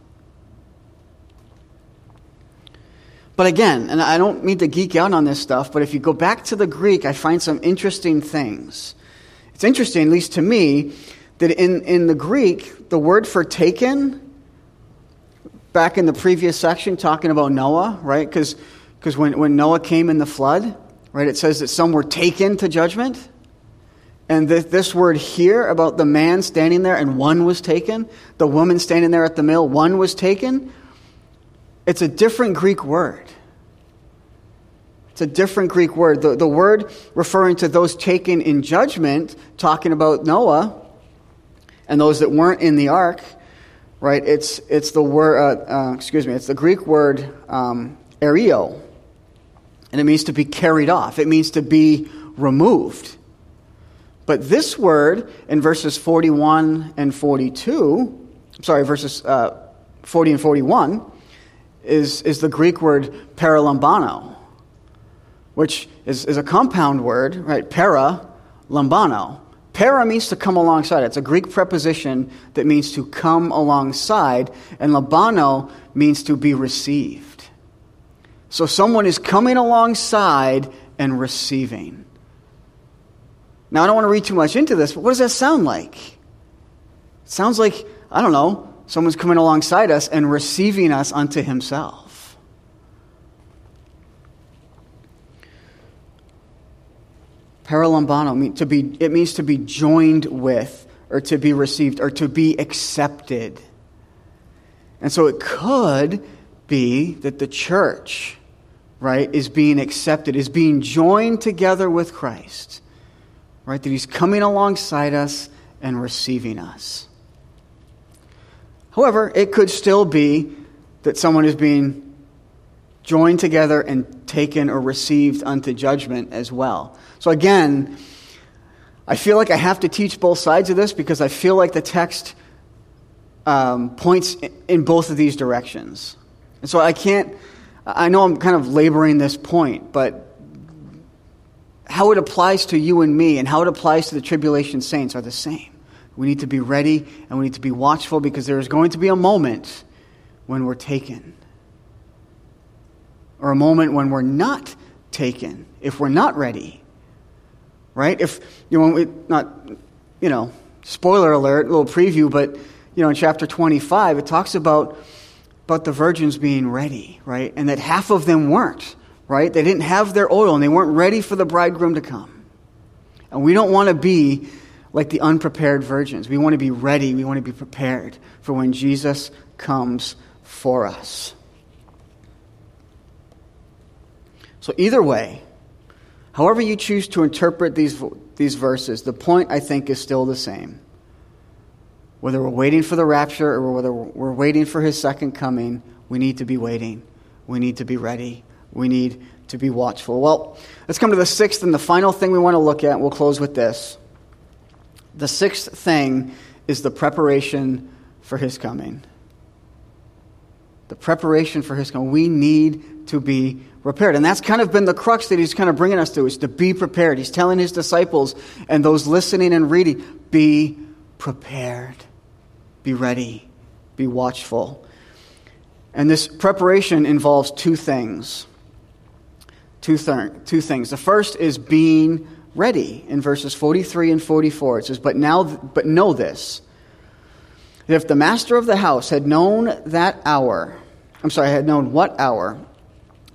But again, and I don't mean to geek out on this stuff, but if you go back to the Greek, I find some interesting things. It's interesting, at least to me, that in, in the Greek, the word for taken, back in the previous section, talking about Noah, right? Because when, when Noah came in the flood, right, it says that some were taken to judgment. And this, this word here about the man standing there and one was taken, the woman standing there at the mill, one was taken, it's a different Greek word. It's a different Greek word. The, the word referring to those taken in judgment, talking about Noah and those that weren't in the ark, right? It's, it's the word, uh, uh, excuse me, it's the Greek word um. And it means to be carried off, it means to be removed. But this word in verses 41 and 42, I'm sorry, verses uh, 40 and 41, is, is the Greek word paralambano, which is, is a compound word, right? Para, lambano. Para means to come alongside. It's a Greek preposition that means to come alongside, and lambano means to be received. So someone is coming alongside and receiving. Now, I don't want to read too much into this, but what does that sound like? It sounds like, I don't know, someone's coming alongside us and receiving us unto himself. Paralambano, to be, it means to be joined with, or to be received, or to be accepted. And so it could be that the church, right, is being accepted, is being joined together with Christ right? That He's coming alongside us and receiving us. However, it could still be that someone is being joined together and taken or received unto judgment as well. So again, I feel like I have to teach both sides of this because I feel like the text um, points in both of these directions. And so I can't, I know I'm kind of laboring this point, but how it applies to you and me and how it applies to the tribulation saints are the same. We need to be ready and we need to be watchful because there is going to be a moment when we're taken. Or a moment when we're not taken if we're not ready. Right? If you know, we, not you know, spoiler alert, a little preview, but you know, in chapter 25 it talks about about the virgins being ready, right? And that half of them weren't right? They didn't have their oil and they weren't ready for the bridegroom to come. And we don't want to be like the unprepared virgins. We want to be ready. We want to be prepared for when Jesus comes for us. So, either way, however you choose to interpret these, these verses, the point I think is still the same. Whether we're waiting for the rapture or whether we're waiting for his second coming, we need to be waiting. We need to be ready we need to be watchful. Well, let's come to the sixth and the final thing we want to look at. We'll close with this. The sixth thing is the preparation for his coming. The preparation for his coming. We need to be prepared. And that's kind of been the crux that he's kind of bringing us to is to be prepared. He's telling his disciples and those listening and reading, be prepared. Be ready. Be watchful. And this preparation involves two things two, th- two things. The first is being ready in verses 43 and 44. It says, But now, but know this, that if the master of the house had known that hour, I'm sorry, had known what hour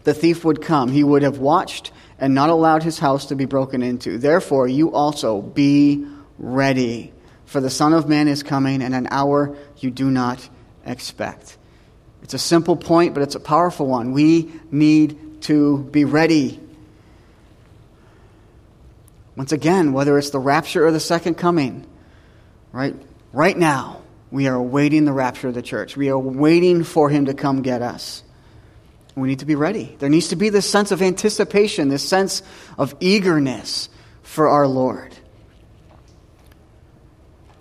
the thief would come, he would have watched and not allowed his house to be broken into. Therefore, you also be ready, for the Son of Man is coming in an hour you do not expect. It's a simple point, but it's a powerful one. We need to be ready. Once again, whether it's the rapture or the second coming, right? Right now, we are awaiting the rapture of the church. We are waiting for him to come get us. We need to be ready. There needs to be this sense of anticipation, this sense of eagerness for our Lord.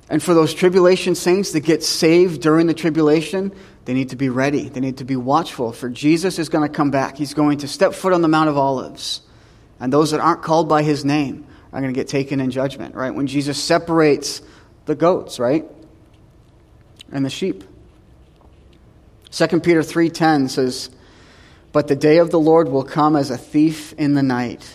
And for those tribulation saints that get saved during the tribulation, they need to be ready. They need to be watchful, for Jesus is going to come back. He's going to step foot on the Mount of Olives. And those that aren't called by his name are going to get taken in judgment, right? When Jesus separates the goats, right? And the sheep. 2 Peter 3:10 says, but the day of the Lord will come as a thief in the night.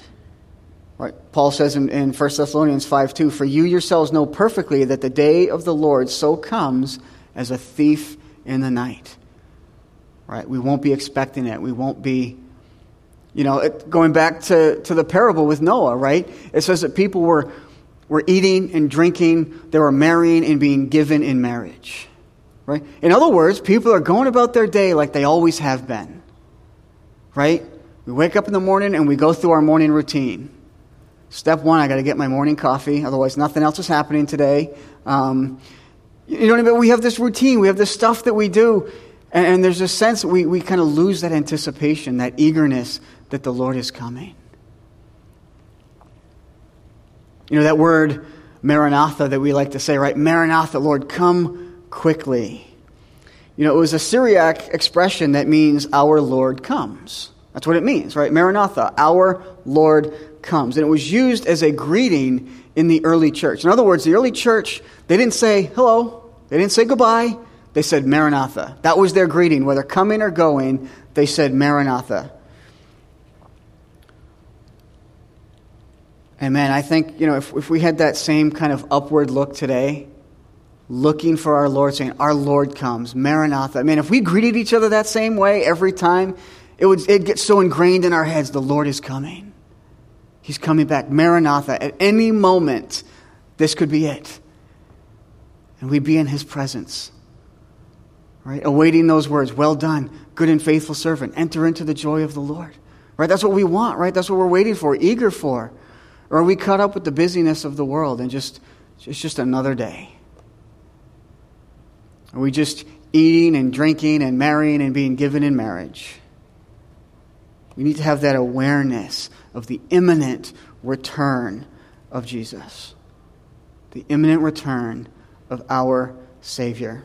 Right? Paul says in, in 1 Thessalonians 5 2, For you yourselves know perfectly that the day of the Lord so comes as a thief in the night. Right? We won't be expecting it. We won't be, you know, it, going back to, to the parable with Noah, right? It says that people were, were eating and drinking, they were marrying and being given in marriage. Right? In other words, people are going about their day like they always have been. Right? We wake up in the morning and we go through our morning routine. Step one, I got to get my morning coffee, otherwise, nothing else is happening today. Um, you know what I mean? We have this routine, we have this stuff that we do, and, there's a sense we, we kind of lose that anticipation, that eagerness that the Lord is coming. You know, that word Maranatha that we like to say, right? Maranatha, Lord, come quickly. You know, it was a Syriac expression that means our Lord comes. That's what it means, right? Maranatha, our Lord comes. And it was used as a greeting in the early church. In other words, the early church, they didn't say hello, they didn't say goodbye, they said Maranatha. That was their greeting. Whether coming or going, they said Maranatha. And man, I think, you know, if, if we had that same kind of upward look today, looking for our Lord, saying, Our Lord comes, Maranatha. I mean, if we greeted each other that same way every time, it would it'd get so ingrained in our heads the Lord is coming. He's coming back. Maranatha. At any moment, this could be it. And we'd be in his presence. Right? Awaiting those words, well done, good and faithful servant. Enter into the joy of the Lord. Right? That's what we want, right? That's what we're waiting for, eager for. Or are we caught up with the busyness of the world and just it's just another day? Are we just eating and drinking and marrying and being given in marriage? We need to have that awareness of the imminent return of Jesus, the imminent return of our Savior.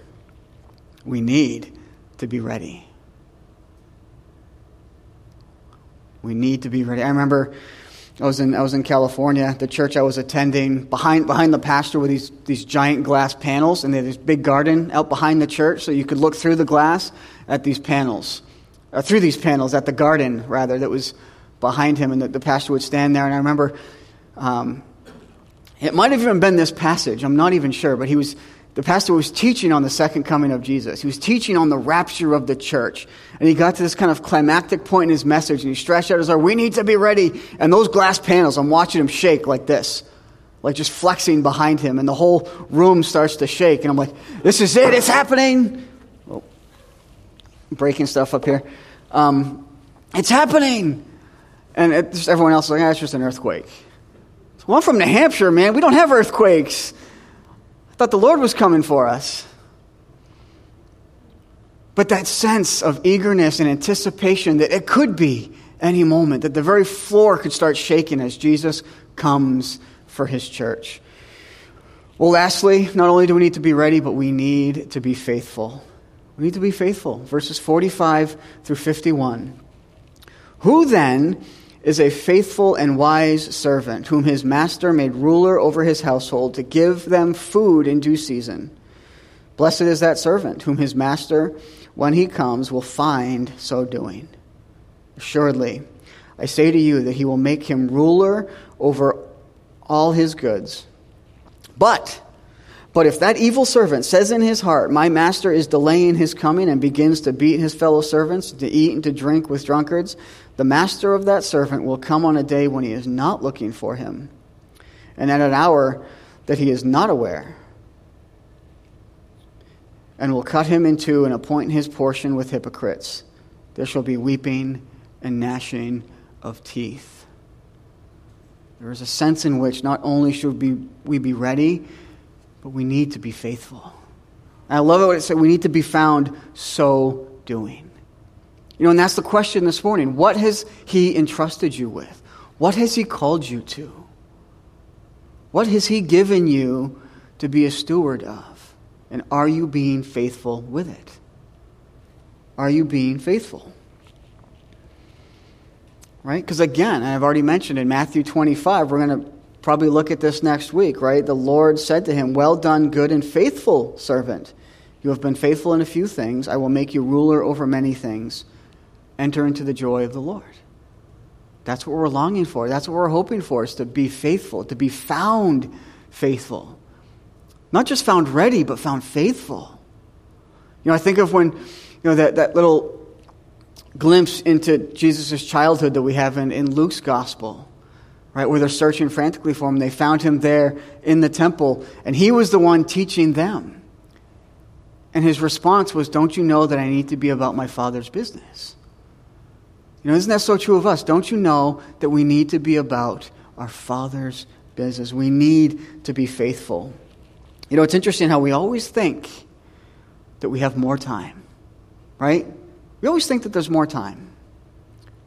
We need to be ready. We need to be ready. I remember I was in I was in California. The church I was attending behind behind the pastor were these these giant glass panels, and they had this big garden out behind the church, so you could look through the glass at these panels, or through these panels at the garden rather that was behind him, and the, the pastor would stand there. And I remember um, it might have even been this passage. I'm not even sure, but he was the pastor was teaching on the second coming of Jesus. He was teaching on the rapture of the church. And he got to this kind of climactic point in his message, and he stretched out his arm, We need to be ready. And those glass panels, I'm watching him shake like this, like just flexing behind him, and the whole room starts to shake. And I'm like, This is it, it's happening. Oh, breaking stuff up here. Um, it's happening. And it, just everyone else is like, ah, just an earthquake. Well, I'm from New Hampshire, man. We don't have earthquakes thought the Lord was coming for us. But that sense of eagerness and anticipation that it could be any moment, that the very floor could start shaking as Jesus comes for his church. Well, lastly, not only do we need to be ready, but we need to be faithful. We need to be faithful. Verses 45 through 51. Who then is a faithful and wise servant, whom his master made ruler over his household to give them food in due season. Blessed is that servant, whom his master, when he comes, will find so doing. Assuredly, I say to you that he will make him ruler over all his goods. But, but if that evil servant says in his heart, My master is delaying his coming, and begins to beat his fellow servants, to eat and to drink with drunkards, the master of that servant will come on a day when he is not looking for him, and at an hour that he is not aware, and will cut him in two and appoint his portion with hypocrites. There shall be weeping and gnashing of teeth. There is a sense in which not only should we, be ready, but we need to be faithful. And I love it what it said we need to be found so doing. You know, and that's the question this morning. What has He entrusted you with? What has He called you to? What has He given you to be a steward of? And are you being faithful with it? Are you being faithful? Right? Because again, I've already mentioned in Matthew 25, we're going to probably look at this next week, right? The Lord said to him, Well done, good and faithful servant. You have been faithful in a few things. I will make you ruler over many things. Enter into the joy of the Lord. That's what we're longing for. That's what we're hoping for, is to be faithful, to be found faithful. Not just found ready, but found faithful. You know, I think of when, you know, that, that little glimpse into Jesus' childhood that we have in, in Luke's gospel, right, where they're searching frantically for him. They found him there in the temple, and he was the one teaching them. And his response was, Don't you know that I need to be about my Father's business? You know, isn't that so true of us? Don't you know that we need to be about our Father's business? We need to be faithful. You know, it's interesting how we always think that we have more time, right? We always think that there's more time.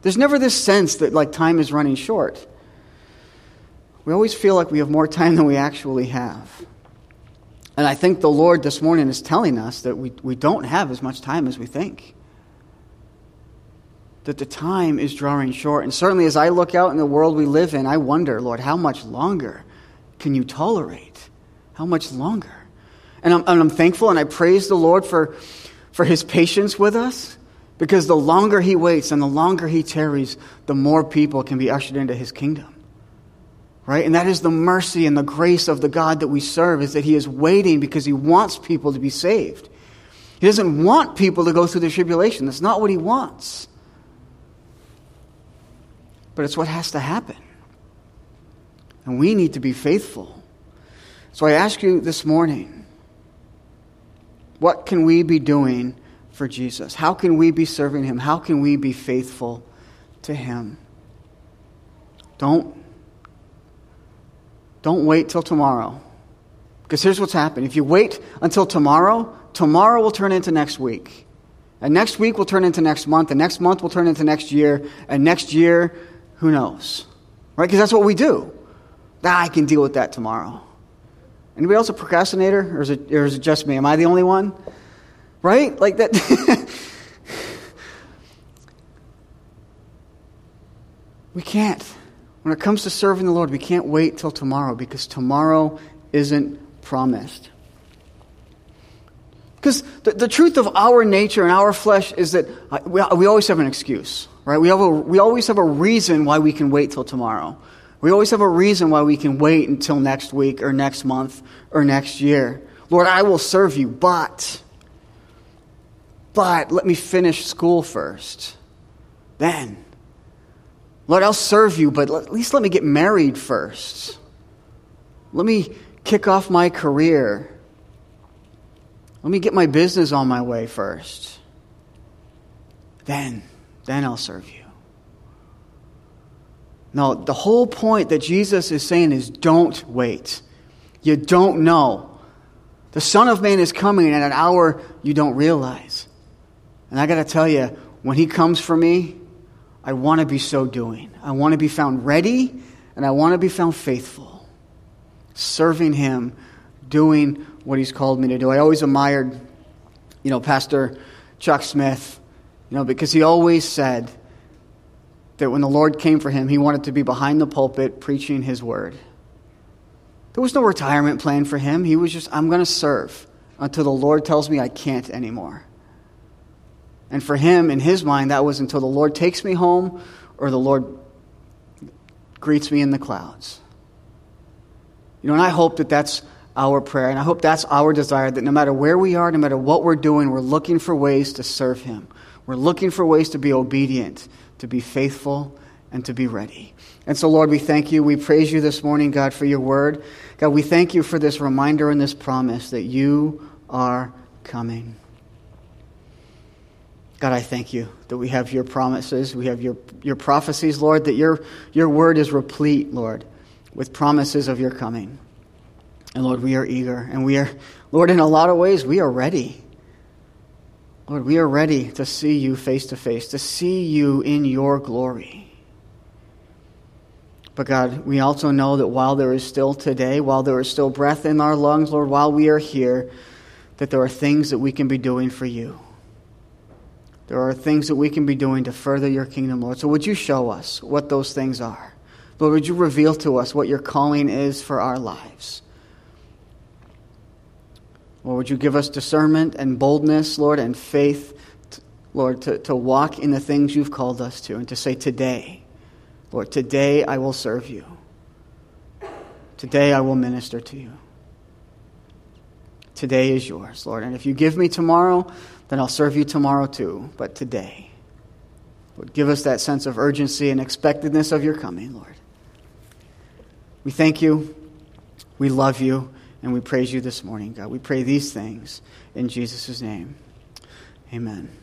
There's never this sense that like time is running short. We always feel like we have more time than we actually have. And I think the Lord this morning is telling us that we, we don't have as much time as we think. That the time is drawing short. And certainly as I look out in the world we live in, I wonder, Lord, how much longer can you tolerate? How much longer? And I'm, and I'm thankful and I praise the Lord for, for his patience with us because the longer he waits and the longer he tarries, the more people can be ushered into his kingdom. Right? And that is the mercy and the grace of the God that we serve, is that he is waiting because he wants people to be saved. He doesn't want people to go through the tribulation. That's not what he wants. But it's what has to happen. And we need to be faithful. So I ask you this morning what can we be doing for Jesus? How can we be serving him? How can we be faithful to him? Don't don't wait till tomorrow. Because here's what's happened. If you wait until tomorrow, tomorrow will turn into next week. And next week will turn into next month, and next month will turn into next year, and next year, who knows? Right? Because that's what we do. Ah, I can deal with that tomorrow. Anybody else a procrastinator? Or is it, or is it just me? Am I the only one? Right? Like that. we can't. When it comes to serving the Lord, we can't wait till tomorrow because tomorrow isn't promised. Because the, the truth of our nature and our flesh is that uh, we, we always have an excuse, right? We, have a, we always have a reason why we can wait till tomorrow. We always have a reason why we can wait until next week or next month or next year. Lord, I will serve you, but but let me finish school first. Then. Lord, I'll serve you, but at least let me get married first. Let me kick off my career. Let me get my business on my way first. Then, then I'll serve you. No, the whole point that Jesus is saying is don't wait. You don't know. The Son of Man is coming at an hour you don't realize. And I got to tell you, when he comes for me, I want to be so doing. I want to be found ready and I want to be found faithful, serving him, doing what he's called me to do. I always admired, you know, Pastor Chuck Smith, you know, because he always said that when the Lord came for him, he wanted to be behind the pulpit preaching his word. There was no retirement plan for him. He was just, I'm going to serve until the Lord tells me I can't anymore. And for him, in his mind, that was until the Lord takes me home or the Lord greets me in the clouds. You know, and I hope that that's our prayer, and I hope that's our desire that no matter where we are, no matter what we're doing, we're looking for ways to serve Him. We're looking for ways to be obedient, to be faithful, and to be ready. And so, Lord, we thank you. We praise you this morning, God, for your word. God, we thank you for this reminder and this promise that you are coming. God, I thank you that we have your promises, we have your, your prophecies, Lord, that your, your word is replete, Lord, with promises of your coming. And Lord, we are eager. And we are, Lord, in a lot of ways, we are ready. Lord, we are ready to see you face to face, to see you in your glory. But God, we also know that while there is still today, while there is still breath in our lungs, Lord, while we are here, that there are things that we can be doing for you. There are things that we can be doing to further your kingdom, Lord. So would you show us what those things are? Lord, would you reveal to us what your calling is for our lives? Lord, would you give us discernment and boldness, Lord, and faith Lord, to, to walk in the things you've called us to and to say, Today, Lord, today I will serve you. Today I will minister to you. Today is yours, Lord. And if you give me tomorrow, then I'll serve you tomorrow too. But today, Lord, give us that sense of urgency and expectedness of your coming, Lord. We thank you. We love you. And we praise you this morning, God. We pray these things in Jesus' name. Amen.